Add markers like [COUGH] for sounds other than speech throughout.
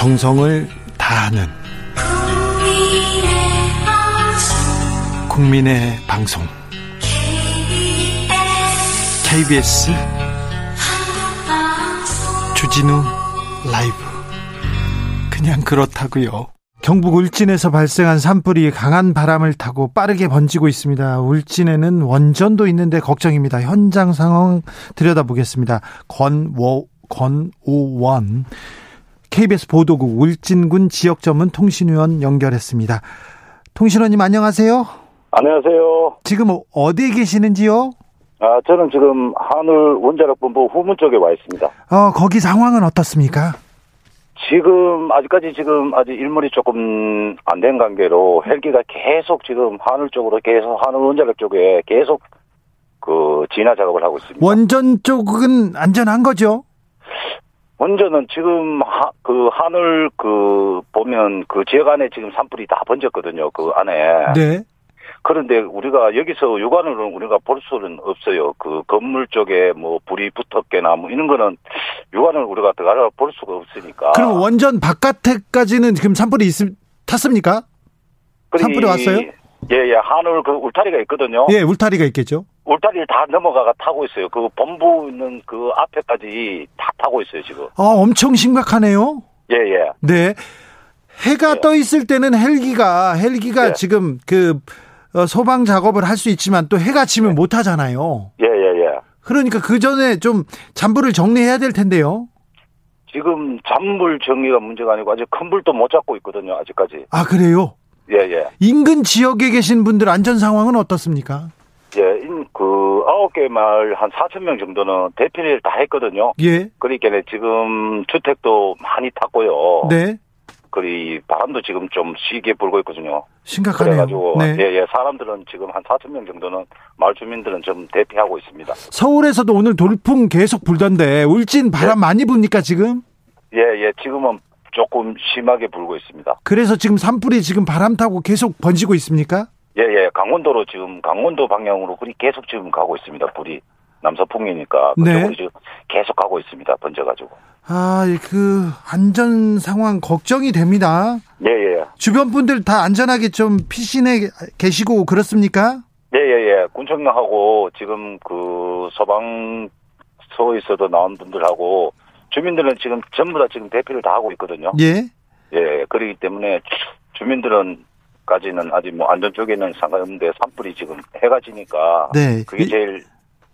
정성을 다하는 국민의 방송 KBS 주진우 라이브 그냥 그렇다고요. 경북 울진에서 발생한 산불이 강한 바람을 타고 빠르게 번지고 있습니다. 울진에는 원전도 있는데 걱정입니다. 현장 상황 들여다보겠습니다. 권wo 권오원 KBS 보도국 울진군 지역 전문 통신위원 연결했습니다. 통신원님 안녕하세요. 안녕하세요. 지금 어디에 계시는지요? 아, 저는 지금 하늘 원자력본부 후문 쪽에 와 있습니다. 어, 거기 상황은 어떻습니까? 지금 아직까지 지금 아직 일몰이 조금 안 된 관계로 헬기가 계속 지금 하늘 쪽으로 계속 하늘 원자력 쪽에 계속 그 진화 작업을 하고 있습니다. 원전 쪽은 안전한 거죠? 원전은 지금 하, 그 하늘 그 보면 그 지역 안에 지금 산불이 다 번졌거든요. 그 안에. 네. 그런데 우리가 여기서 육안으로는 우리가 볼 수는 없어요. 그 건물 쪽에 뭐 불이 붙었거나 뭐 이런 거는 육안을 우리가 들어가 볼 수가 없으니까. 그럼 원전 바깥에까지는 지금 산불이 있, 탔습니까? 산불이 왔어요? 예, 예. 하늘 그 울타리가 있거든요. 예, 울타리가 있겠죠. 울타리를 다 넘어가가 타고 있어요. 그 본부 있는 그 앞에까지 다 타고 있어요, 지금. 아, 엄청 심각하네요. 예, 예. 네. 해가 네. 떠 있을 때는 헬기가 헬기가 네. 지금 그 어, 소방 작업을 할 수 있지만 또 해가 지면 못 하잖아요. 예, 예, 예. 그러니까 그 전에 좀 잔불을 정리해야 될 텐데요. 지금 잔불 정리가 문제가 아니고 아직 큰 불도 못 잡고 있거든요, 아직까지. 아, 그래요? 예, 예. 인근 지역에 계신 분들 안전 상황은 어떻습니까? 예, 인- 그 아홉 개 마을 한 4천 명 정도는 대피를 다 했거든요. 예. 그러니까 지금 주택도 많이 탔고요. 네. 그리 바람도 지금 좀 시게 불고 있거든요. 심각하네요. 그래가지고 네. 예, 예, 사람들은 지금 한 4천 명 정도는 마을 주민들은 좀 대피하고 있습니다. 서울에서도 오늘 돌풍 계속 불던데 울진 바람 네. 많이 부니까 지금 예, 예, 지금은 조금 심하게 불고 있습니다. 그래서 지금 산불이 지금 바람 타고 계속 번지고 있습니까? 예, 예, 강원도로 지금 강원도 방향으로 불이 계속 지금 가고 있습니다. 불이 남서풍이니까 네. 그쪽으로 지금 계속 가고 있습니다. 번져가지고. 아, 그 안전 상황 걱정이 됩니다. 예, 예, 주변 분들 다 안전하게 좀 피신해 계시고 그렇습니까? 예, 예, 예. 군청장하고 지금 그 소방서에서도 나온 분들하고 주민들은 지금 전부 다 지금 대피를 다 하고 있거든요. 예. 예, 그렇기 때문에 주민들은 까지는 아직 뭐 안전 쪽에는 상관없는데 산불이 지금 해가 지니까 네. 그게 이- 제일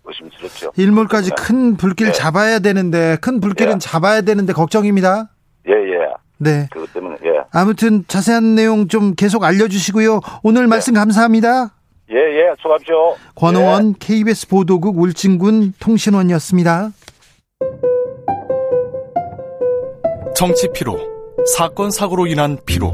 의심스럽죠. 일몰까지 큰 불길 네. 잡아야 되는데 큰 불길은 예. 잡아야 되는데 걱정입니다. 예, 예. 네. 그것 때문에 예. 아무튼 자세한 내용 좀 계속 알려주시고요. 오늘 말씀 감사합니다. 예, 예. 수고하십시오. 권호원 KBS 보도국 울진군 통신원이었습니다. 정치 피로, 사건 사고로 인한 피로,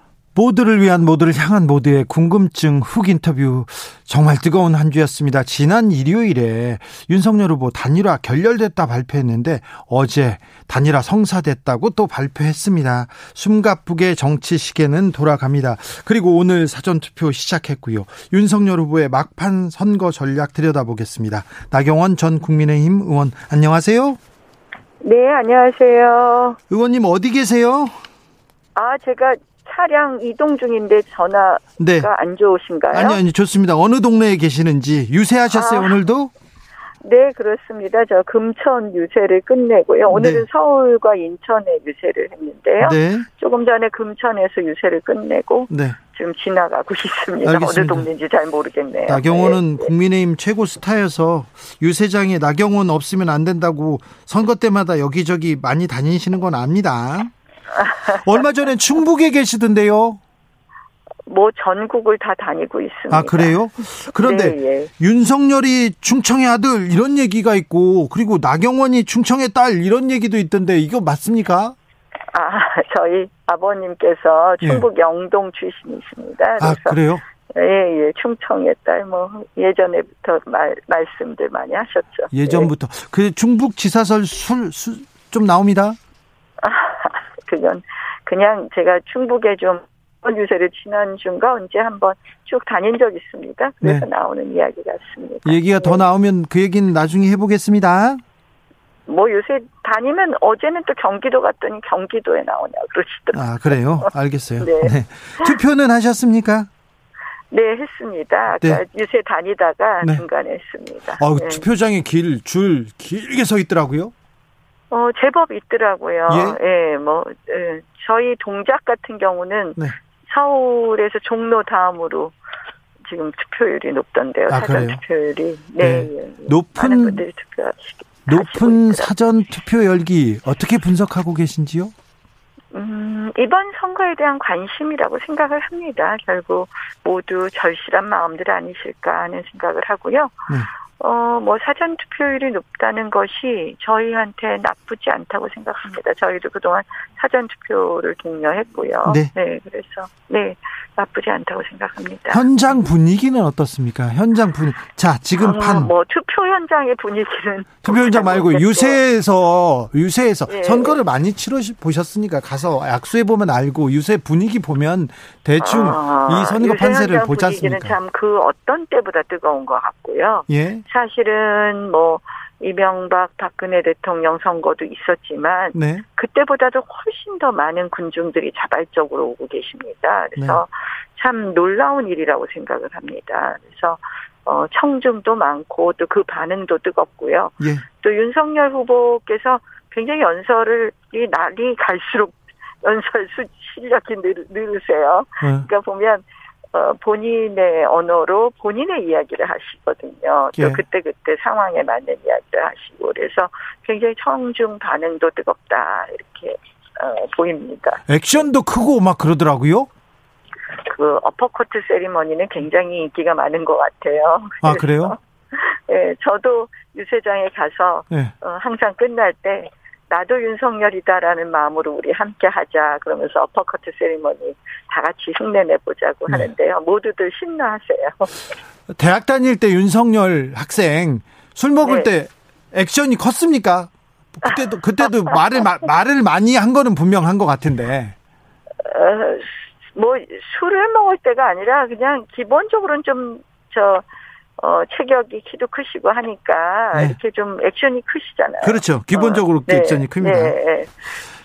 모두를 위한 모두를 향한 모두의 궁금증 훅 인터뷰 정말 뜨거운 한 주였습니다. 지난 일요일에 윤석열 후보 단일화 결렬됐다 발표했는데 어제 단일화 성사됐다고 또 발표했습니다. 숨가쁘게 정치 시계는 돌아갑니다. 그리고 오늘 사전 투표 시작했고요. 윤석열 후보의 막판 선거 전략 들여다보겠습니다. 나경원 전 국민의힘 의원 안녕하세요. 네, 안녕하세요. 의원님 어디 계세요? 아, 제가 차량 이동 중인데 전화가 네. 안 좋으신가요? 아니 아니 좋습니다. 어느 동네에 계시는지 유세하셨어요 아. 오늘도? 네, 그렇습니다. 저 금천 유세를 끝내고요. 오늘은 네. 서울과 인천에 유세를 했는데요. 네. 조금 전에 금천에서 유세를 끝내고 네. 지금 지나가고 있습니다. 알겠습니다. 어느 동네인지 잘 모르겠네요. 나경원은 네. 국민의힘 최고 스타여서 유세장에 나경원 없으면 안 된다고 선거 때마다 여기저기 많이 다니시는 건 압니다. 얼마 전에 충북에 계시던데요. 뭐 전국을 다 다니고 있습니다. 아 그래요? 그런데 네, 예. 윤석열이 충청의 아들 이런 얘기가 있고 그리고 나경원이 충청의 딸 이런 얘기도 있던데 이거 맞습니까? 아, 저희 아버님께서 충북 영동 출신이십니다. 아, 그래요? 예, 예, 충청의 딸, 뭐, 예전에부터 말, 말씀들 많이 하셨죠. 예전부터. 그 중북 지사설 술, 술, 좀 나옵니다. [LAUGHS] 아, 그건, 그냥 제가 충북에 좀, 유세를 지난주인가 언제 한번 쭉 다닌 적 있습니다. 그래서 네. 나오는 이야기 같습니다. 얘기가 더 네. 나오면 그 얘기는 나중에 해보겠습니다. 뭐 요새 다니면 어제는 또 경기도 갔더니 경기도에 나오냐 그러시더라고요. 아, 그래요? 알겠어요. [LAUGHS] 네. 네. 투표는 하셨습니까? 네, 했습니다. 네. 요새 다니다가 네. 중간에 했습니다. 아, 네. 투표장에 길, 줄 길게 서 있더라고요. 어, 제법 있더라고요. 예? 예, 뭐, 예, 저희 동작 같은 경우는 네. 서울에서 종로 다음으로 지금 투표율이 높던데요. 아, 사전 그래요? 투표율이. 네. 네. 예, 예. 높은-. 높은 사전 투표 열기 어떻게 분석하고 계신지요? 음, 이번 선거에 대한 관심이라고 생각을 합니다. 결국 모두 절실한 마음들 아니실까 하는 생각을 하고요. 네. 어, 뭐 사전 투표율이 높다는 것이 저희한테 나쁘지 않다고 생각합니다. 저희도 그동안 사전 투표를 독려했고요. 네. 그래서 네, 나쁘지 않다고 생각합니다. 현장 분위기는 어떻습니까? 현장 분위기. 자, 지금 아, 판뭐 투표 현장의 분위기는 투표 현장 말고 모르겠고. 유세에서 유세에서 예. 선거를 많이 치러 보셨으니까 가서 약수해 보면 알고 유세 분위기 보면 대충 아, 이 선거 판세를 보지 분위기는 않습니까? 참그 어떤 때보다 뜨거운 것 같고요. 예, 사실은 뭐 이명박 박근혜 대통령 선거도 있었지만 네, 그때보다도 훨씬 더 많은 군중들이 자발적으로 오고 계십니다. 그래서 네. 참 놀라운 일이라고 생각을 합니다. 그래서 어, 청중도 많고 또 그 반응도 뜨겁고요. 예, 또 윤석열 후보께서 굉장히 연설을 이 날이 갈수록 [LAUGHS] 연설 수 실력이 늘, 늘으세요. 어, 그러니까 보면 어, 본인의 언어로 본인의 이야기를 하시거든요. 예. 또 그때 그때 상황에 맞는 이야기를 하시고 그래서 굉장히 청중 반응도 뜨겁다 이렇게 어, 보입니다. 액션도 크고 막 그러더라고요. 그 어퍼커트 세리머니는 굉장히 인기가 많은 것 같아요. 아 그래요? 예, 저도 유세장에 가서 예, 어, 항상 끝날 때 나도 윤석열이다라는 마음으로 우리 함께 하자 그러면서 어퍼커트 세리머니 다 같이 흉내내 보자고 네. 하는데요. 모두들 신나하세요. [LAUGHS] 대학 다닐 때 윤석열 학생 술 먹을 네. 때 액션이 컸습니까? 그때도 그때도 말을 마- 말을 많이 한 거는 분명한 것 같은데. 어, 뭐 술을 먹을 때가 아니라 그냥 기본적으로는 좀저 어, 체격이 키도 크시고 하니까 네. 이렇게 좀 액션이 크시잖아요. 그렇죠. 기본적으로 어, 네, 액션이 큽니다. 네, 네.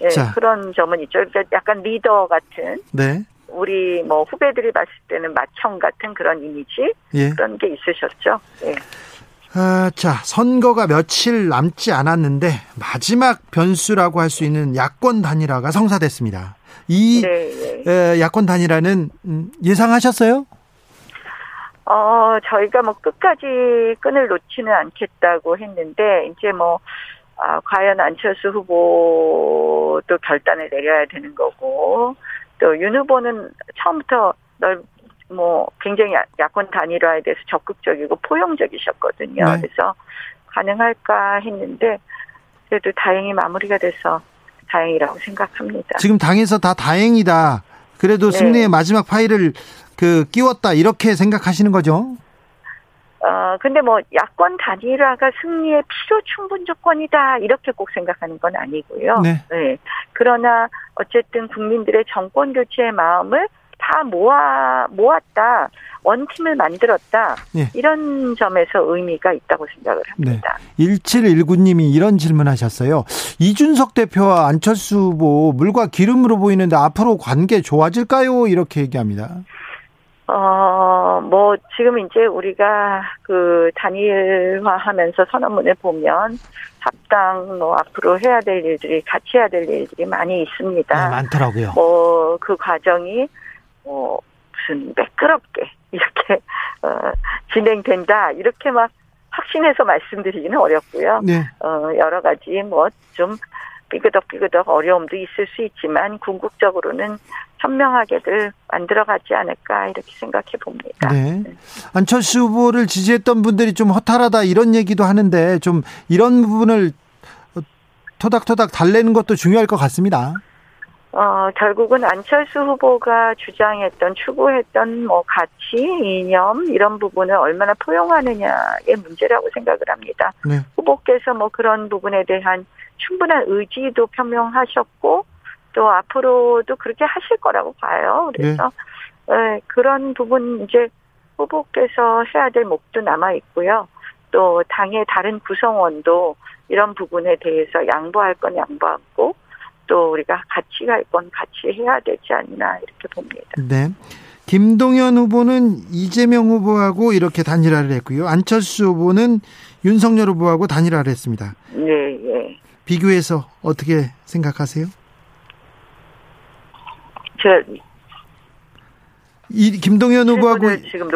네, 자. 그런 점은 있죠. 그러니까 약간 리더 같은 네, 우리 뭐 후배들이 봤을 때는 마청 같은 그런 이미지 예. 그런 게 있으셨죠. 네. 아, 자, 선거가 며칠 남지 않았는데 마지막 변수라고 할 수 있는 야권 단일화가 성사됐습니다. 이 네, 네. 에, 야권 단일화는 음, 예상하셨어요? 어, 저희가 뭐 끝까지 끈을 놓지는 않겠다고 했는데, 이제 뭐, 아, 과연 안철수 후보도 결단을 내려야 되는 거고, 또 윤 후보는 처음부터 널, 뭐, 굉장히 야- 야권 단일화에 대해서 적극적이고 포용적이셨거든요. 네. 그래서 가능할까 했는데, 그래도 다행히 마무리가 돼서 다행이라고 생각합니다. 지금 당에서 다 다행이다. 그래도 네. 승리의 마지막 파일을 그 끼웠다 이렇게 생각하시는 거죠? 어, 근데 뭐, 야권 단일화가 승리의 필요 충분 조건이다, 이렇게 꼭 생각하는 건 아니고요. 네. 그러나, 어쨌든 국민들의 정권 교체의 마음을 다 모아, 모았다, 원팀을 만들었다, 네. 이런 점에서 의미가 있다고 생각을 합니다. 1719님이 이런 질문 하셨어요. 이준석 대표와 안철수 후보 물과 기름으로 보이는데 앞으로 관계 좋아질까요? 이렇게 얘기합니다. 어, 뭐, 지금 이제 우리가 그 단일화 하면서 선언문을 보면 합당 뭐 앞으로 해야 될 일들이 같이 해야 될 일들이 많이 있습니다. 네, 많더라고요. 뭐 그 과정이 뭐 무슨 매끄럽게 이렇게 어, 진행된다 이렇게 막 확신해서 말씀드리기는 어렵고요. 네. 어, 여러 가지 뭐 좀 삐그덕삐그덕 어려움도 있을 수 있지만 궁극적으로는 현명하게들 만들어가지 않을까 이렇게 생각해 봅니다. 네. 안철수 후보를 지지했던 분들이 좀 허탈하다 이런 얘기도 하는데 좀 이런 부분을 토닥토닥 달래는 것도 중요할 것 같습니다. 어, 결국은 안철수 후보가 주장했던, 추구했던 뭐 가치, 이념, 이런 부분을 얼마나 포용하느냐의 문제라고 생각을 합니다. 네. 후보께서 뭐 그런 부분에 대한 충분한 의지도 표명하셨고, 또 앞으로도 그렇게 하실 거라고 봐요. 그래서, 네. 네, 그런 부분 이제 후보께서 해야 될 몫도 남아 있고요. 또 당의 다른 구성원도 이런 부분에 대해서 양보할 건 양보하고, 또 우리가 같이 갈 건 같이 해야 되지 않나 이렇게 봅니다. 네. 김동연 후보는 이재명 후보하고 이렇게 단일화를 했고요. 안철수 후보는 윤석열 후보하고 단일화를 했습니다. 네, 예. 비교해서 어떻게 생각하세요? 저 이 김동연 후보하고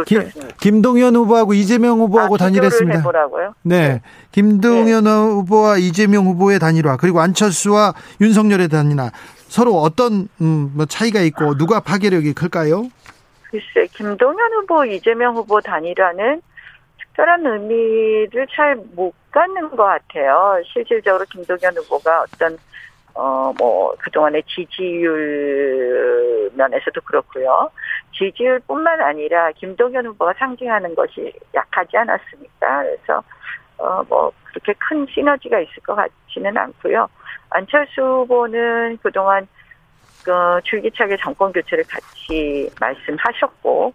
김, 김동연 후보하고 이재명 후보하고 아, 단일했습니다. 해보라고요? 네. 네. 김동연 네. 후보와 이재명 후보의 단일화 그리고 안철수와 윤석열의 단일화 서로 어떤 음, 뭐 차이가 있고 누가 파괴력이 클까요? 글쎄 김동연 후보 이재명 후보 단일화는 특별한 의미를 잘 못 갖는 것 같아요. 실질적으로 김동연 후보가 어떤 어, 뭐, 그동안의 지지율 면에서도 그렇고요. 지지율 뿐만 아니라 김동연 후보가 상징하는 것이 약하지 않았습니까? 그래서, 어, 뭐, 그렇게 큰 시너지가 있을 것 같지는 않고요. 안철수 후보는 그동안, 그, 줄기차게 정권 교체를 같이 말씀하셨고,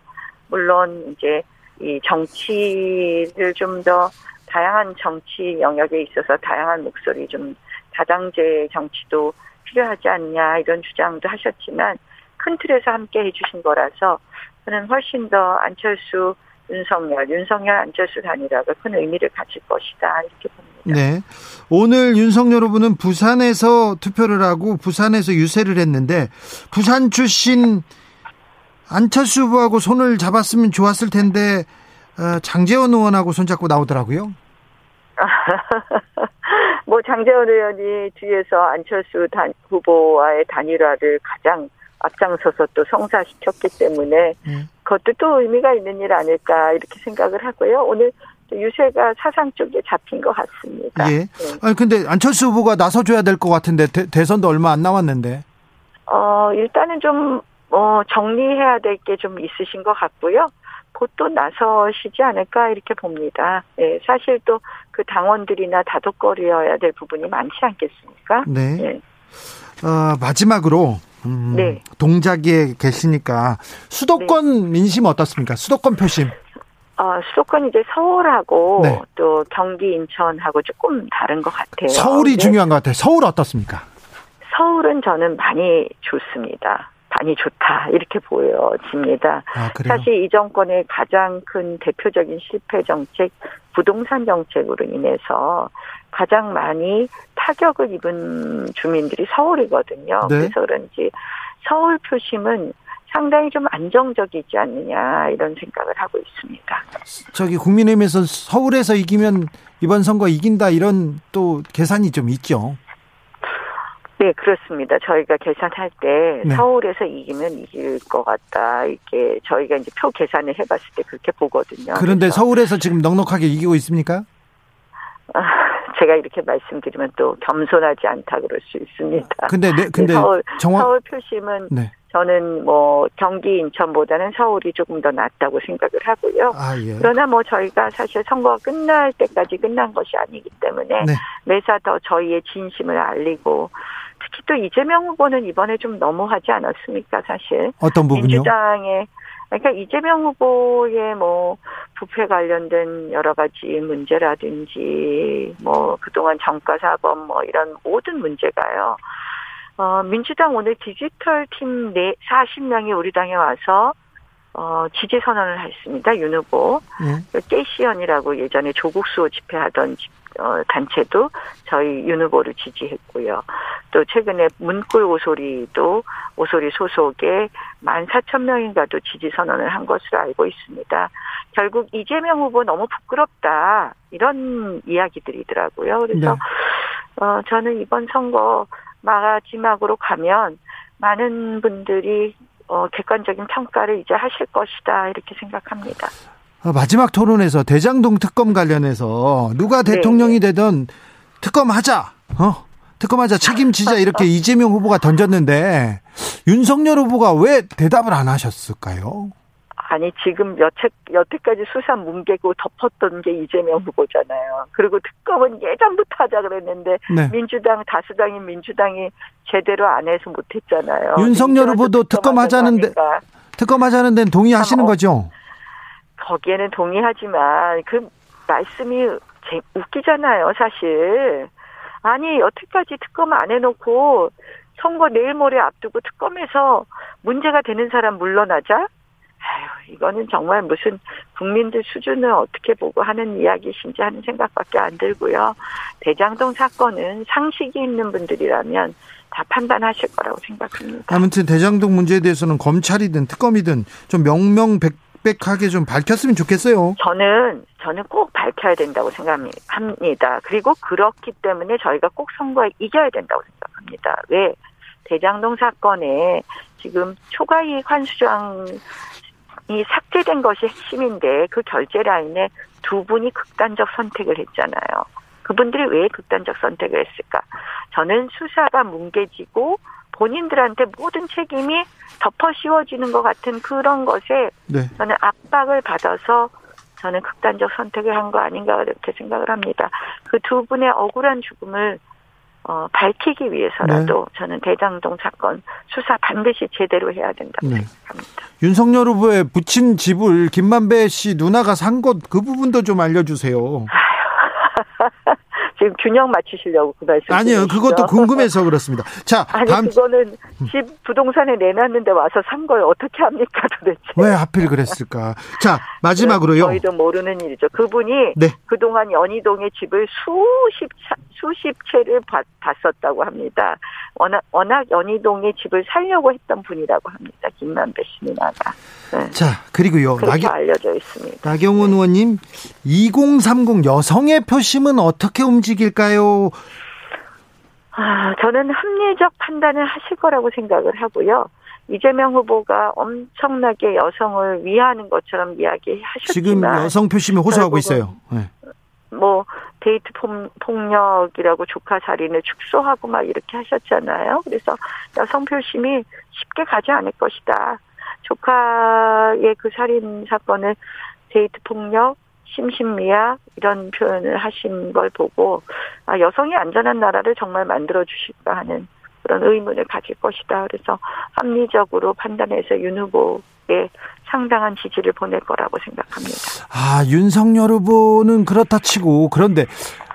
물론 이제 이 정치를 좀 더 다양한 정치 영역에 있어서 다양한 목소리 좀 다당제 정치도 필요하지 않냐 이런 주장도 하셨지만 큰 틀에서 함께 해주신 거라서 저는 훨씬 더 안철수 윤석열, 윤석열 안철수 단일화가 큰 의미를 가질 것이다 이렇게 봅니다. 네. 오늘 윤석열 후보는 부산에서 투표를 하고 부산에서 유세를 했는데 부산 출신 안철수 후보하고 손을 잡았으면 좋았을 텐데 어, 장재원 의원하고 손잡고 나오더라고요. [LAUGHS] 뭐 장재원 의원이 뒤에서 안철수 단, 후보와의 단일화를 가장 앞장서서 또 성사시켰기 때문에 음. 그것도 또 의미가 있는 일 아닐까 이렇게 생각을 하고요. 오늘 유세가 사상 쪽에 잡힌 것 같습니다. 예. 네. 아니 근데 안철수 후보가 나서줘야 될 것 같은데 대, 선도 얼마 안 남았는데. 어 일단은 좀 어, 정리해야 될 게 좀 있으신 것 같고요. 곧 또 나서시지 않을까 이렇게 봅니다. 네, 사실 또 그 당원들이나 다독거려야 될 부분이 많지 않겠습니까? 네. 네. 어, 마지막으로 음, 네. 동작에 계시니까 수도권 네. 민심 어떻습니까? 수도권 표심. 어, 수도권 이제 서울하고 네. 또 경기 인천하고 조금 다른 것 같아요. 서울이 중요한 것 같아요. 서울 어떻습니까? 서울은 저는 많이 좋습니다. 많이 좋다 이렇게 보여집니다. 아, 사실 이 정권의 가장 큰 대표적인 실패 정책 부동산 정책으로 인해서 가장 많이 타격을 입은 주민들이 서울이거든요. 네. 그래서 그런지 서울 표심은 상당히 좀 안정적이지 않느냐 이런 생각을 하고 있습니다. 저기 국민의힘에서 서울에서 이기면 이번 선거 이긴다 이런 또 계산이 좀 있죠. 네, 그렇습니다. 저희가 계산할 때 네. 서울에서 이기면 이길 것 같다. 이렇게 저희가 이제 표 계산을 해봤을 때 그렇게 보거든요. 그런데 서울에서 지금 넉넉하게 이기고 있습니까? 아, 제가 이렇게 말씀드리면 또 겸손하지 않다 그럴 수 있습니다. 근데 네, 근데 서울, 정확... 서울 표심은 네. 저는 뭐 경기 인천보다는 서울이 조금 더 낫다고 생각을 하고요. 아, 예. 그러나 뭐 저희가 사실 선거가 끝날 때까지 끝난 것이 아니기 때문에 네. 매사 더 저희의 진심을 알리고 특히 또 이재명 후보는 이번에 좀 너무하지 않았습니까, 사실. 어떤 부분요? 민주당의 그러니까 이재명 후보의 뭐 부패 관련된 여러 가지 문제라든지 뭐 그동안 정가 사범 뭐 이런 모든 문제가요. 어 민주당 오늘 디지털 팀4 40명이 우리 당에 와서 어, 지지 선언을 했습니다. 윤 후보. 네. 깨시연이라고 예전에 조국 수호 집회하던 어, 단체도 저희 윤 후보를 지지했고요. 또 최근에 문꿀 오소리도 오소리 소속의 만 사천 명인가도 지지 선언을 한 것으로 알고 있습니다. 결국 이재명 후보 너무 부끄럽다 이런 이야기들이더라고요. 그래서 네. 어, 저는 이번 선거 마지막으로 가면 많은 분들이 어, 객관적인 평가를 이제 하실 것이다 이렇게 생각합니다. 어, 마지막 토론에서 대장동 특검 관련해서 누가 네, 대통령이 네. 되든 특검 하자. 어? 특검하자 책임지자 이렇게 [LAUGHS] 이재명 후보가 던졌는데 윤석열 후보가 왜 대답을 안 하셨을까요? 아니 지금 여태 여태까지 수사 뭉개고 덮었던 게 이재명 후보잖아요. 그리고 특검은 예전부터 하자 그랬는데 네. 민주당 다수당인 민주당이 제대로 안 해서 못했잖아요. 윤석열 후보도 특검 하자는데 하니까. 특검 하자는 데는 동의하시는 어. 거죠? 거기에는 동의하지만 그 말씀이 제, 웃기잖아요, 사실. 아니 여태까지 특검 안 해놓고 선거 내일 모레 앞두고 특검에서 문제가 되는 사람 물러나자? 아유, 이거는 정말 무슨 국민들 수준을 어떻게 보고 하는 이야기신지 하는 생각밖에 안 들고요. 대장동 사건은 상식이 있는 분들이라면 다 판단하실 거라고 생각합니다. 아무튼 대장동 문제에 대해서는 검찰이든 특검이든 좀 명명백 백하게 좀 밝혔으면 좋겠어요. 저는 저는 꼭 밝혀야 된다고 생각합니다. 그리고 그렇기 때문에 저희가 꼭 선거에 이겨야 된다고 생각합니다. 왜 대장동 사건에 지금 초과이익 환수장 이 삭제된 것이 핵심인데 그 결제 라인에 두 분이 극단적 선택을 했잖아요. 그분들이 왜 극단적 선택을 했을까? 저는 수사가 뭉개지고 본인들한테 모든 책임이 덮어 씌워지는 것 같은 그런 것에 네. 저는 압박을 받아서 저는 극단적 선택을 한 거 아닌가 그렇게 생각을 합니다. 그 두 분의 억울한 죽음을 어, 밝히기 위해서라도 저는 대장동 사건 수사 반드시 제대로 해야 된다고 네. 생각합니다. 윤석열 후보의 부친 집을 김만배 씨 누나가 산 것 그 부분도 좀 알려주세요. 지금 균형 맞추시려고 그 말씀 아니요, 그것도 궁금해서 그렇습니다. 자, [LAUGHS] 아니 다음 그거는 집 부동산에 내놨는데 와서 산 걸 어떻게 합니까 도대체? 왜 하필 그랬을까? 자, 마지막으로요. 저희도 모르는 일이죠. 그분이 네. 그동안 연희동의 집을 수십 차, 수십 채를 봤, 봤었다고 합니다. 워낙, 워낙 연희동의 집을 살려고 했던 분이라고 합니다. 김만배 씨누나가. 네. 자, 그리고요. 나경, 알려져 있습니다. 나경원 의원님, 2030 여성의 표심은 어떻게 움직 일까요? 아, 저는 합리적 판단을 하실 거라고 생각을 하고요. 이재명 후보가 엄청나게 여성을 위하는 것처럼 이야기하셨지만 지금 여성 표심에 호소하고 있어요. 네. 뭐 데이트 폭- 폭력이라고 조카 살인을 축소하고 막 이렇게 하셨잖아요. 그래서 여성 표심이 쉽게 가지 않을 것이다. 조카의 그 살인 사건을 데이트 폭력, 심신미약 이런 표현을 하신 걸 보고 아, 여성이 안전한 나라를 정말 만들어 주실까 하는 그런 의문을 가질 것이다. 그래서 합리적으로 판단해서 윤 후보에 상당한 지지를 보낼 거라고 생각합니다. 아, 윤석열 후보는 그렇다 치고, 그런데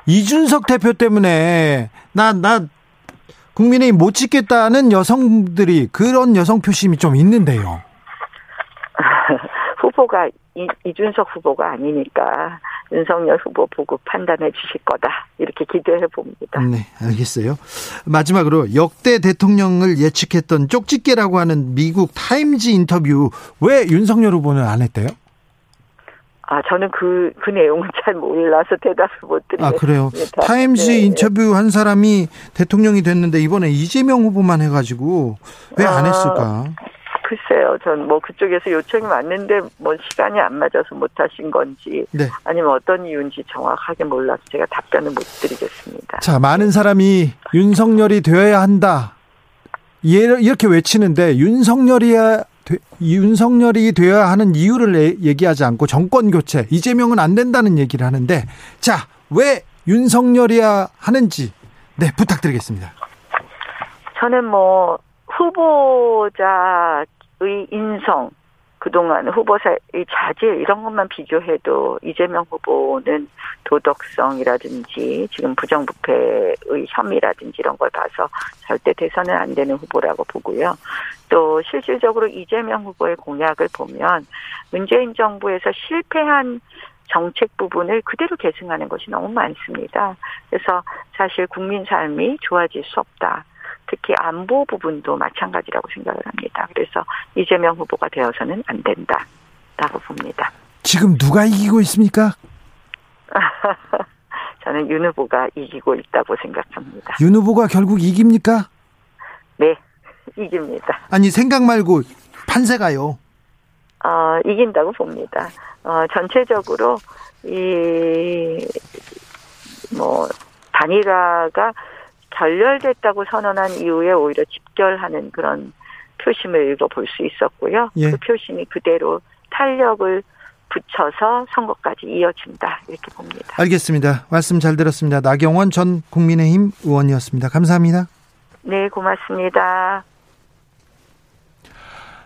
이준석 대표 때문에 나, 나, 국민의힘 못 찍겠다는 여성들이 그런 여성 표심이 좀 있는데요. [LAUGHS] 후보가 이, 이준석 후보가 아니니까 윤석열 후보 보고 판단해 주실 거다 이렇게 기대해 봅니다. 네, 알겠어요. 마지막으로 역대 대통령을 예측했던 쪽집게라고 하는 미국 타임지 인터뷰 왜 윤석열 후보는 안 했대요? 아 저는 그 그 내용은 잘 몰라서 대답을 못 드리겠습니다. 아, 그래요. 타임지 네. 인터뷰 한 사람이 대통령이 됐는데 이번에 이재명 후보만 해가지고 왜안 아, 했을까? 글쎄요, 전 뭐 그쪽에서 요청이 왔는데 뭐 시간이 안 맞아서 못 하신 건지 네. 아니면 어떤 이유인지 정확하게 몰라서 제가 답변을 못 드리겠습니다. 자, 많은 사람이 윤석열이 되어야 한다. 예- 이렇게 외치는데 윤석열이야 되- 윤석열이 되어야 하는 이유를 내- 얘기하지 않고 정권 교체 이재명은 안 된다는 얘기를 하는데 자, 왜 윤석열이야 하는지 네, 부탁드리겠습니다. 저는 뭐 후보자의 인성 그동안 후보자의 자질 이런 것만 비교해도 이재명 후보는 도덕성이라든지 지금 부정부패의 혐의라든지 이런 걸 봐서 절대 대선은 안 되는 후보라고 보고요. 또 실질적으로 이재명 후보의 공약을 보면 문재인 정부에서 실패한 정책 부분을 그대로 계승하는 것이 너무 많습니다. 그래서 사실 국민 삶이 좋아질 수 없다. 특히 안보 부분도 마찬가지라고 생각을 합니다. 그래서 이재명 후보가 되어서는 안 된다라고 봅니다. 지금 누가 이기고 있습니까? [LAUGHS] 저는 윤 후보가 이기고 있다고 생각합니다. 윤 후보가 결국 이깁니까? 네, [LAUGHS] 이깁니다. 아니 생각 말고 판세가요. 어, 이긴다고 봅니다. 어, 전체적으로 이 뭐 단일화가 결렬됐다고 선언한 이후에 오히려 집결하는 그런 표심을 읽어볼 수 있었고요. 예. 그 표심이 그대로 탄력을 붙여서 선거까지 이어진다 이렇게 봅니다. 알겠습니다. 말씀 잘 들었습니다. 나경원 전 국민의힘 의원이었습니다. 감사합니다. 네, 고맙습니다.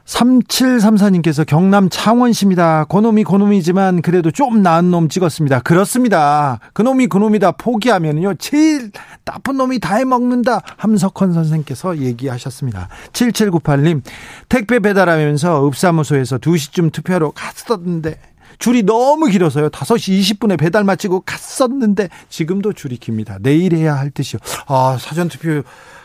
3734님께서 경남 창원시입니다. 그놈이 그놈이지만 그래도 좀 나은 놈 찍었습니다. 그렇습니다. 그놈이 그놈이다 포기하면요. 제일 나쁜 놈이 다 해먹는다. 함석헌 선생께서 얘기하셨습니다. 7798님 택배 배달하면서 읍사무소에서 2시쯤 투표하러 갔었는데 줄이 너무 길어서요. 5시 20분에 배달 마치고 갔었는데 지금도 줄이 깁니다. 내일 해야 할 듯이요. 아, 사전투표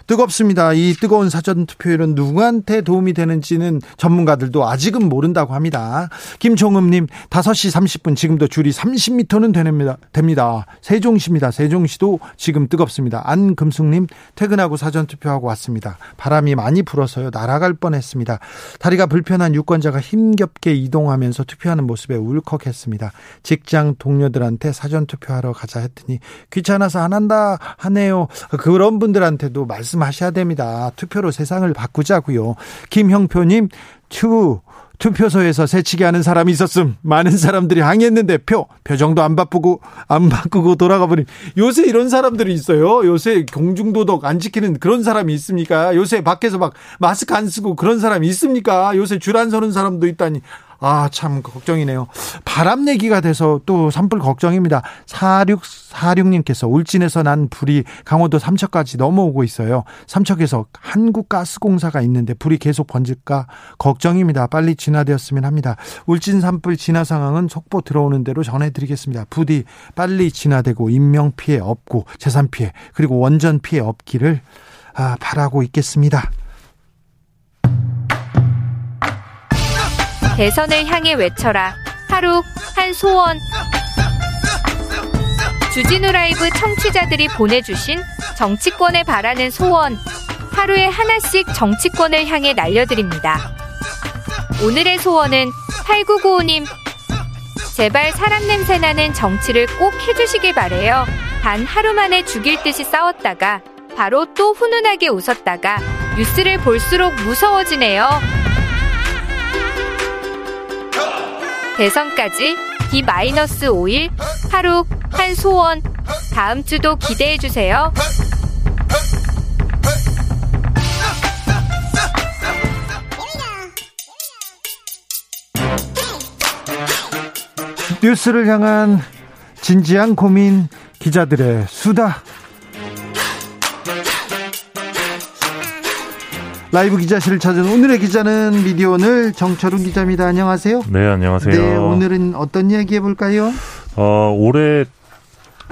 뜨겁습니다. 이 뜨거운 사전 투표율은 누구한테 도움이 되는지는 전문가들도 아직은 모른다고 합니다. 김종음님 5시 30분 지금도 줄이 30m는 됩니다. 됩니다. 세종시입니다. 세종시도 지금 뜨겁습니다. 안금숙님 퇴근하고 사전 투표하고 왔습니다. 바람이 많이 불어서요 날아갈 뻔했습니다. 다리가 불편한 유권자가 힘겹게 이동하면서 투표하는 모습에 울컥했습니다. 직장 동료들한테 사전 투표하러 가자 했더니 귀찮아서 안 한다 하네요. 그런 분들한테도 말씀 말씀하셔야 됩니다. 투표로 세상을 바꾸자고요. 김형표님, 투 투표소에서 새치기 하는 사람이 있었음. 많은 사람들이 항의했는데 표 표정도 안 바꾸고 안 바꾸고 돌아가 버림. 요새 이런 사람들이 있어요. 요새 공중도덕 안 지키는 그런 사람이 있습니까? 요새 밖에서 막 마스크 안 쓰고 그런 사람이 있습니까? 요새 줄 안 서는 사람도 있다니. 아, 참, 걱정이네요. 바람 내기가 돼서 또 산불 걱정입니다. 4646님께서 울진에서 난 불이 강원도 삼척까지 넘어오고 있어요. 삼척에서 한국가스공사가 있는데 불이 계속 번질까 걱정입니다. 빨리 진화되었으면 합니다. 울진 산불 진화 상황은 속보 들어오는 대로 전해드리겠습니다. 부디 빨리 진화되고 인명 피해 없고 재산 피해 그리고 원전 피해 없기를 아, 바라고 있겠습니다. 대선을 향해 외쳐라. 하루 한 소원. 주진우 라이브 청취자들이 보내주신 정치권에 바라는 소원. 하루에 하나씩 정치권을 향해 날려드립니다. 오늘의 소원은 8995님. 제발 사람 냄새 나는 정치를 꼭 해주시길 바래요. 단 하루 만에 죽일 듯이 싸웠다가 바로 또 훈훈하게 웃었다가 뉴스를 볼수록 무서워지네요. 대선까지 D-5일 하루 한 소원 다음 주도 기대해 주세요. 뉴스를 향한 진지한 고민 기자들의 수다 라이브 기자실을 찾은 오늘의 기자는 미디어오늘 정철훈 기자입니다. 안녕하세요. 네, 안녕하세요. 네, 오늘은 어떤 이야기 해볼까요? 어, 올해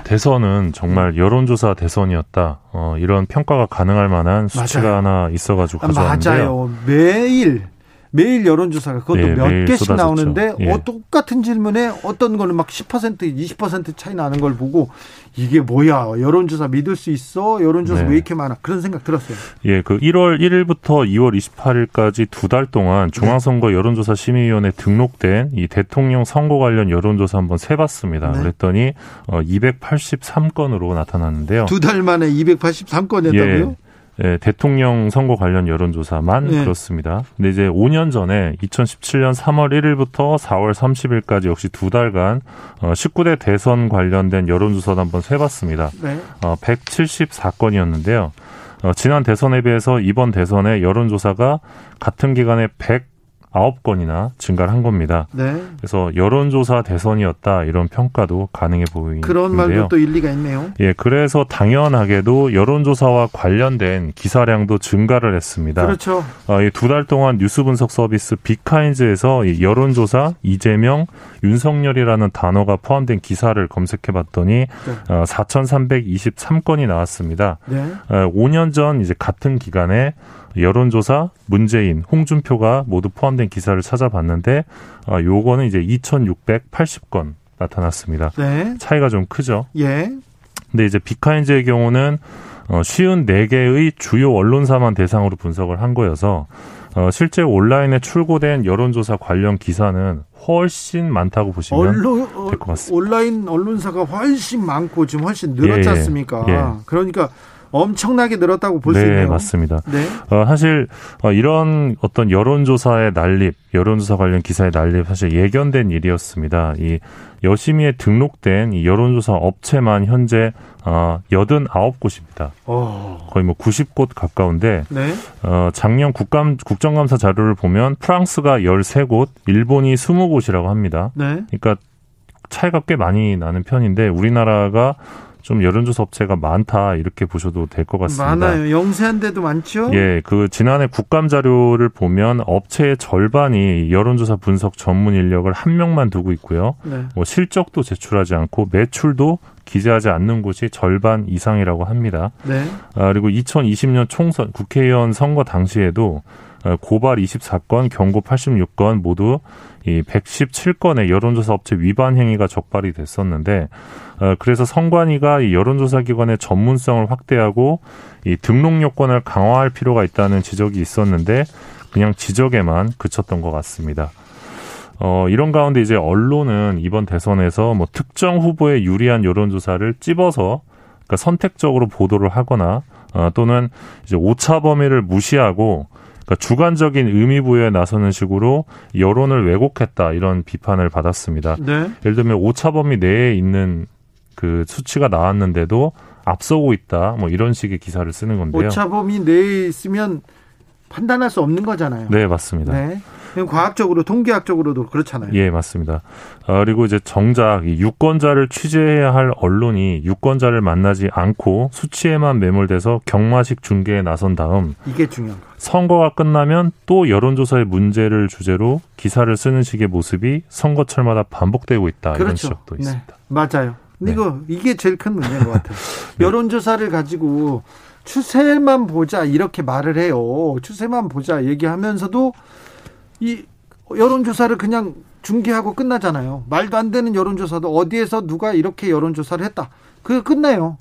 대선은 정말 여론조사 대선이었다. 어, 이런 평가가 가능할 만한 수치가 맞아요. 하나 있어가지고 가져왔는데요. 맞아요. 매일 매일 여론조사가 그것도 네, 몇 개씩 쏟아졌죠. 나오는데 예. 어, 똑같은 질문에 어떤 거는 막 10% 20% 차이 나는 걸 보고 이게 뭐야 여론조사 믿을 수 있어 여론조사 네. 왜 이렇게 많아 그런 생각 들었어요. 예, 그 1월 1일부터 2월 28일까지 두 달 동안 중앙선거 여론조사 심의위원회 등록된 이 대통령 선거 관련 여론조사 한번 세봤습니다. 네. 그랬더니 어, 283건으로 나타났는데요. 두 달 만에 283건이었다고요? 예. 예, 대통령 선거 관련 여론조사만 네. 그렇습니다. 근데 이제 5년 전에 2017년 3월 1일부터 4월 30일까지 역시 두 달간 어, 19대 대선 관련된 여론조사도 한번 세봤습니다. 네. 어, 174건이었는데요. 어, 지난 대선에 비해서 이번 대선의 여론조사가 같은 기간에 100 아홉 건이나 증가를 한 겁니다. 네. 그래서 여론조사 대선이었다 이런 평가도 가능해 보이는데요. 그런 말도 또 일리가 있네요. 예, 그래서 당연하게도 여론조사와 관련된 기사량도 증가를 했습니다. 그렇죠. 어, 이두달 동안 뉴스 분석 서비스 비카인즈에서 이 여론조사 이재명, 윤석열이라는 단어가 포함된 기사를 검색해봤더니 네. 어, 4,323건이 나왔습니다. 네. 어, 5년 전 이제 같은 기간에 여론조사 문재인, 홍준표가 모두 포함된 기사를 찾아봤는데 아, 요거는 이제 2,680건 나타났습니다. 네. 차이가 좀 크죠. 예. 근데 이제 비카인즈의 경우는 어, 쉬운 4개의 주요 언론사만 대상으로 분석을 한 거여서 어, 실제 온라인에 출고된 여론조사 관련 기사는 훨씬 많다고 보시면 될것 같습니다. 온라인 언론사가 훨씬 많고 지금 훨씬 늘었지 예, 예. 않습니까? 예. 그러니까 엄청나게 늘었다고 볼수 있네요. 네, 맞습니다. 네. 어, 사실 어, 이런 어떤 여론조사의 난립, 여론조사 관련 기사의 난립 사실 예견된 일이었습니다. 이 여심위에 등록된 이 여론조사 업체만 현재 어, 89곳입니다. 오. 거의 뭐 90곳 가까운데 네. 어, 작년 국감 국정감사 자료를 보면 프랑스가 13곳, 일본이 20곳이라고 합니다. 네. 그러니까 차이가 꽤 많이 나는 편인데 우리나라가 좀 여론조사 업체가 많다 이렇게 보셔도 될 것 같습니다. 많아요. 영세한 데도 많죠. 예, 그 지난해 국감 자료를 보면 업체의 절반이 여론조사 분석 전문 인력을 한 명만 두고 있고요. 네. 뭐 실적도 제출하지 않고 매출도 기재하지 않는 곳이 절반 이상이라고 합니다. 네. 아, 그리고 2020년 총선 국회의원 선거 당시에도 어, 고발 24건, 경고 86건 모두 이 117건의 여론조사 업체 위반 행위가 적발이 됐었는데 어, 그래서 선관위가 이 여론조사 기관의 전문성을 확대하고 이 등록 요건을 강화할 필요가 있다는 지적이 있었는데 그냥 지적에만 그쳤던 것 같습니다. 어, 이런 가운데 이제 언론은 이번 대선에서 뭐 특정 후보에 유리한 여론조사를 찝어서 그러니까 선택적으로 보도를 하거나 어, 또는 이제 오차 범위를 무시하고 그러니까 주관적인 의미 부여에 나서는 식으로 여론을 왜곡했다 이런 비판을 받았습니다. 네. 예를 들면 오차 범위 내에 있는 그 수치가 나왔는데도 앞서고 있다 뭐 이런 식의 기사를 쓰는 건데요. 오차 범위 내에 있으면 판단할 수 없는 거잖아요. 네, 맞습니다. 네. 과학적으로 통계학적으로도 그렇잖아요. 예, 맞습니다. 어, 그리고 이제 정작 이 유권자를 취재해야 할 언론이 유권자를 만나지 않고 수치에만 매몰돼서 경마식 중계에 나선 다음 이게 중요한 거. 선거가 끝나면 또 여론조사의 문제를 주제로 기사를 쓰는 식의 모습이 선거철마다 반복되고 있다 그렇죠. 이런 지적도 네. 있습니다. 맞아요. 네. 이거 이게 제일 큰 문제인 것 같아요. [LAUGHS] 네. 여론조사를 가지고 추세만 보자 이렇게 말을 해요. 추세만 보자 얘기하면서도 이 여론조사를 그냥 중계하고 끝나잖아요. 말도 안 되는 여론조사도 어디에서 누가 이렇게 여론조사를 했다. 그게 끝나요.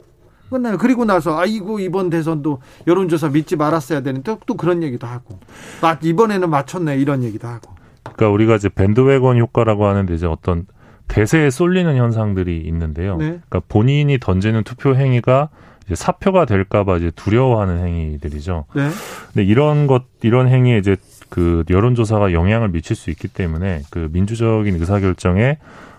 끝나요. 그리고 나서 아이고 이번 대선도 여론조사 믿지 말았어야 되는데 또 그런 얘기도 하고 아, 이번에는 맞췄네 이런 얘기도 하고. 그러니까 우리가 이제 밴드웨건 효과라고 하는데 이제 어떤 대세에 쏠리는 현상들이 있는데요. 네. 그러니까 본인이 던지는 투표 행위가 이제 사표가 될까봐 이제 두려워하는 행위들이죠. 네. 근데 이런 것 이런 행위에 이제 그 여론조사가 영향을 미칠 수 있기 때문에 그 민주적인 의사결정에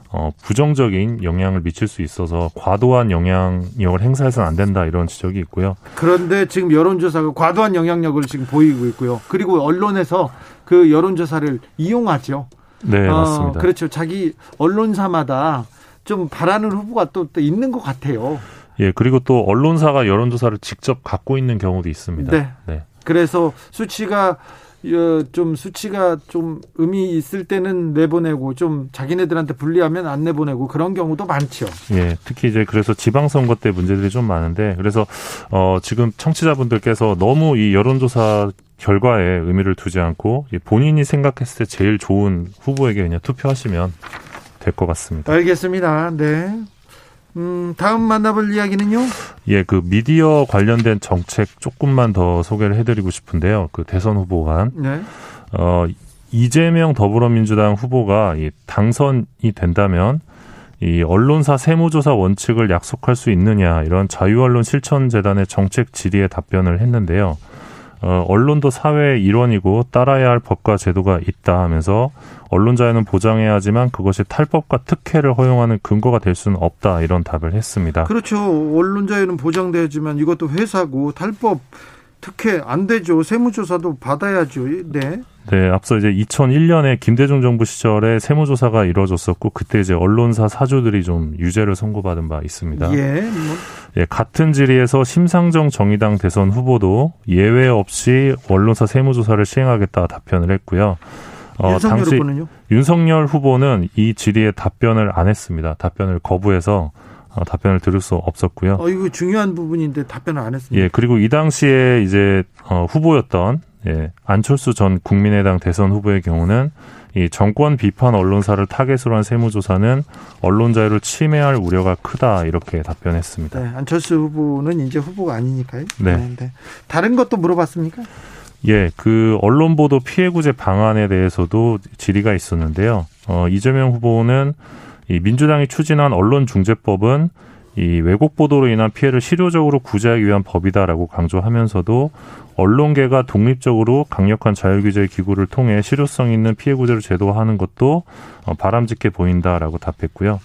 어, 부정적인 영향을 미칠 수 있어서 과도한 영향력을 행사해서는 안 된다 이런 지적이 있고요. 그런데 지금 여론조사가 과도한 영향력을 지금 보이고 있고요. 그리고 언론에서 그 여론조사를 이용하죠. 네, 어, 맞습니다. 그렇죠. 자기 언론사마다 좀 바라는 후보가 또, 또 있는 것 같아요. 예, 그리고 또 언론사가 여론조사를 직접 갖고 있는 경우도 있습니다. 네. 네. 그래서 수치가 어, 좀 수치가 좀 의미 있을 때는 내보내고 좀 자기네들한테 불리하면 안 내보내고 그런 경우도 많죠. 예, 특히 이제 그래서 지방선거 때 문제들이 좀 많은데 그래서 어 지금 청취자분들께서 너무 이 여론조사 결과에 의미를 두지 않고 본인이 생각했을 때 제일 좋은 후보에게 그냥 투표하시면 될 것 같습니다. 알겠습니다. 네. 음, 다음 만나볼 이야기는요? 예, 그 미디어 관련된 정책 조금만 더 소개를 해드리고 싶은데요. 그 대선 후보가 네. 어, 이재명 더불어민주당 후보가 이 당선이 된다면 이 언론사 세무조사 원칙을 약속할 수 있느냐 이런 자유언론 실천재단의 정책 질의에 답변을 했는데요. 어, 언론도 사회의 일원이고 따라야 할 법과 제도가 있다 하면서 언론 자유는 보장해야 하지만 그것이 탈법과 특혜를 허용하는 근거가 될 수는 없다 이런 답을 했습니다. 그렇죠. 언론 자유는 보장되지만 이것도 회사고 탈법 특혜 안 되죠. 세무조사도 받아야죠. 네. 네, 앞서 이제 2001년에 김대중 정부 시절에 세무조사가 이루어졌었고 그때 이제 언론사 사주들이 좀 유죄를 선고받은 바 있습니다. 예. 뭐. 예, 같은 질의에서 심상정 정의당 대선 후보도 예외 없이 언론사 세무조사를 시행하겠다 답변을 했고요. 어, 윤석열 당시 후보는요? 윤석열 후보는 이 질의에 답변을 안 했습니다. 답변을 거부해서 어, 답변을 들을 수 없었고요. 어, 이거 중요한 부분인데 답변을 안 했습니다. 예, 그리고 이 당시에 이제 어, 후보였던 예, 안철수 전 국민의당 대선 후보의 경우는 이 정권 비판 언론사를 타겟으로 한 세무조사는 언론 자유를 침해할 우려가 크다 이렇게 답변했습니다. 네, 안철수 후보는 이제 후보가 아니니까요. 네. 네. 네. 다른 것도 물어봤습니까? 예, 그 언론 보도 피해 구제 방안에 대해서도 질의가 있었는데요. 어, 이재명 후보는 이 민주당이 추진한 언론중재법은 이 왜곡 보도로 인한 피해를 실효적으로 구제하기 위한 법이다라고 강조하면서도 언론계가 독립적으로 강력한 자율규제 기구를 통해 실효성 있는 피해 구제를 제도화하는 것도 어, 바람직해 보인다라고 답했고요.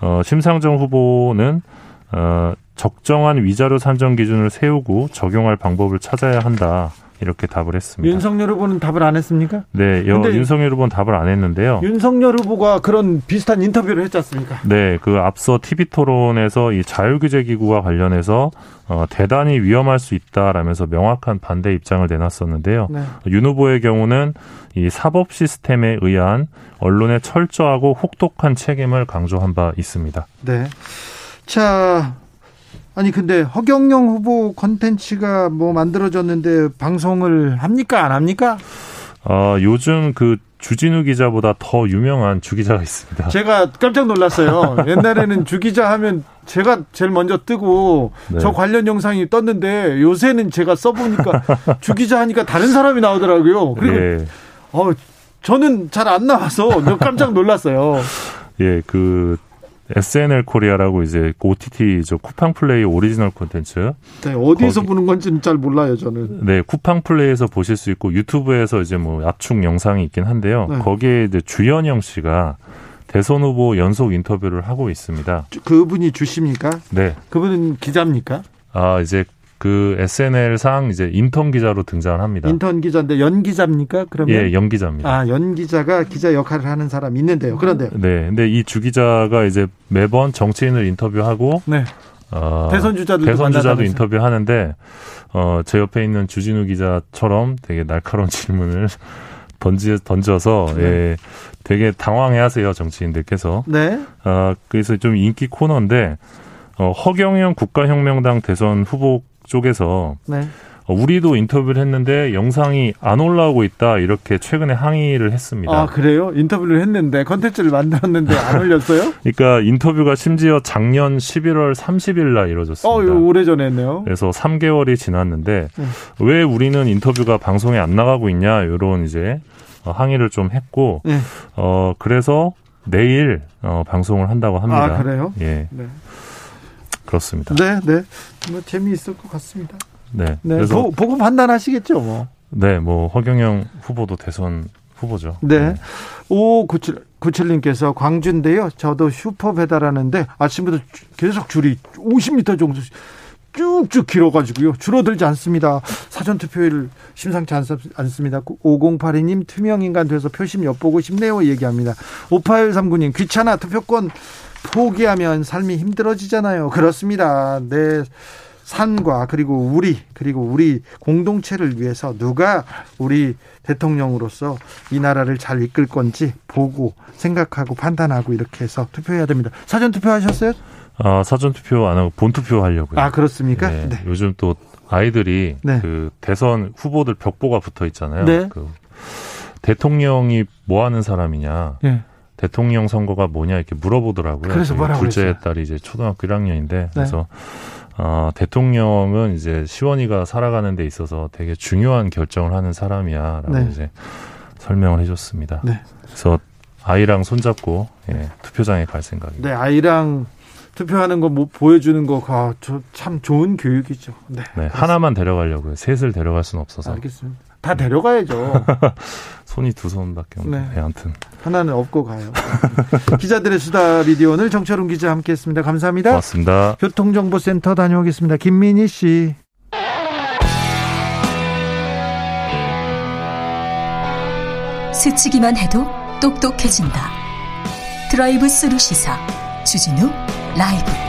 어, 심상정 후보는 어, 적정한 위자료 산정 기준을 세우고 적용할 방법을 찾아야 한다. 이렇게 답을 했습니다. 윤석열 후보는 답을 안 했습니까? 네, 여, 윤석열 후보는 답을 안 했는데요. 윤석열 후보가 그런 비슷한 인터뷰를 했지 않습니까? 네, 그 앞서 TV 토론에서 이 자율규제 기구와 관련해서 어, 대단히 위험할 수 있다라면서 명확한 반대 입장을 내놨었는데요. 네. 윤 후보의 경우는 이 사법 시스템에 의한 언론의 철저하고 혹독한 책임을 강조한 바 있습니다. 네. 자, 아니 근데 허경영 후보 컨텐츠가 뭐 만들어졌는데 방송을 합니까 안 합니까? 어, 요즘 그 주진우 기자보다 더 유명한 주 기자가 있습니다. 제가 깜짝 놀랐어요. [LAUGHS] 옛날에는 주 기자 하면 제가 제일 먼저 뜨고 네. 저 관련 영상이 떴는데 요새는 제가 써보니까 주 기자 하니까 다른 사람이 나오더라고요. 그리고 네. 어 저는 잘 안 나와서 깜짝 놀랐어요. 예, 그 SNL 코리아라고 이제 OTT 저 쿠팡 플레이 오리지널 콘텐츠. 네, 어디에서 거기, 보는 건지는 잘 몰라요, 저는. 네, 쿠팡 플레이에서 보실 수 있고 유튜브에서 이제 뭐 압축 영상이 있긴 한데요. 네. 거기에 이제 주현영 씨가 대선 후보 연속 인터뷰를 하고 있습니다. 그분이 주 씨입니까? 네. 그분은 기자입니까? 아, 이제 그 SNL상 이제 인턴 기자로 등장을 합니다. 인턴 기자인데 연 기자입니까? 그러면 예, 연 기자입니다. 아, 연 기자가 기자 역할을 하는 사람이 있는데요. 그런데 네, 근데 이 주 기자가 이제 매번 정치인을 인터뷰하고 네. 어, 대선 주자도 대선 주자도 인터뷰하는데 어, 제 옆에 있는 주진우 기자처럼 되게 날카로운 [LAUGHS] 질문을 던지 던져서 네. 예, 되게 당황해하세요 정치인들께서. 네. 어, 그래서 좀 인기 코너인데 어, 허경영 국가혁명당 대선 후보 쪽에서 네. 어, 우리도 인터뷰를 했는데 영상이 안 올라오고 있다 이렇게 최근에 항의를 했습니다. 아 그래요? 인터뷰를 했는데 컨텐츠를 만들었는데 안 [LAUGHS] 올렸어요? 그러니까 인터뷰가 심지어 작년 11월 30일 날 이루어졌습니다. 어, 오래 전에 했네요. 그래서 3개월이 지났는데 네. 왜 우리는 인터뷰가 방송에 안 나가고 있냐 이런 이제 어, 항의를 좀 했고 네. 어 그래서 내일 어, 방송을 한다고 합니다. 아 그래요? 예. 네. 그렇습니다. 네, 네. 뭐 재미있을 것 같습니다. 네. 네. 그래서 보, 보고 판단하시겠죠, 뭐. 네, 뭐 허경영 후보도 대선 후보죠. 네. 네. 5597, 97님께서 광주인데요. 저도 슈퍼 배달하는데 아침부터 계속 줄이 50m 정도 쭉쭉 길어가지고요. 줄어들지 않습니다. 사전투표일 심상치 않습니다. 5082님 투명인간 돼서 표심 엿보고 싶네요. 얘기합니다. 5839님 귀찮아 투표권 포기하면 삶이 힘들어지잖아요. 그렇습니다. 내 산과 그리고 우리 그리고 우리 공동체를 위해서 누가 우리 대통령으로서 이 나라를 잘 이끌 건지 보고 생각하고 판단하고 이렇게 해서 투표해야 됩니다. 사전 투표하셨어요? 아 사전 투표 안 하고 본 투표 하려고요. 아 그렇습니까? 네. 네. 요즘 또 아이들이 네. 그 대선 후보들 벽보가 붙어 있잖아요. 네. 그 대통령이 뭐 하는 사람이냐. 네. 대통령 선거가 뭐냐 이렇게 물어보더라고요. 그래서 뭐라고 둘째 그랬어요? 딸이 이제 초등학교 1학년인데 네. 그래서 어, 대통령은 이제 시원이가 살아가는 데 있어서 되게 중요한 결정을 하는 사람이야라고 네. 이제 설명을 해줬습니다. 네. 그래서 아이랑 손잡고 예, 투표장에 갈 생각입니다. 네, 아이랑 투표하는 거 뭐 보여주는 거참 좋은 교육이죠. 네, 네 하나만 데려가려고요. 셋을 데려갈 수는 없어서. 알겠습니다. 다 데려가야죠. [LAUGHS] 손이 두 손밖에 없네. 네. 네, 아무튼 하나는 없고 가요. [LAUGHS] 기자들의 수다 비디오 오늘 정철웅 기자 함께했습니다. 감사합니다. 고맙습니다. 교통정보센터 다녀오겠습니다. 김민희 씨. 스치기만 해도 똑똑해진다. 드라이브 스루 시사 주진우 라이브.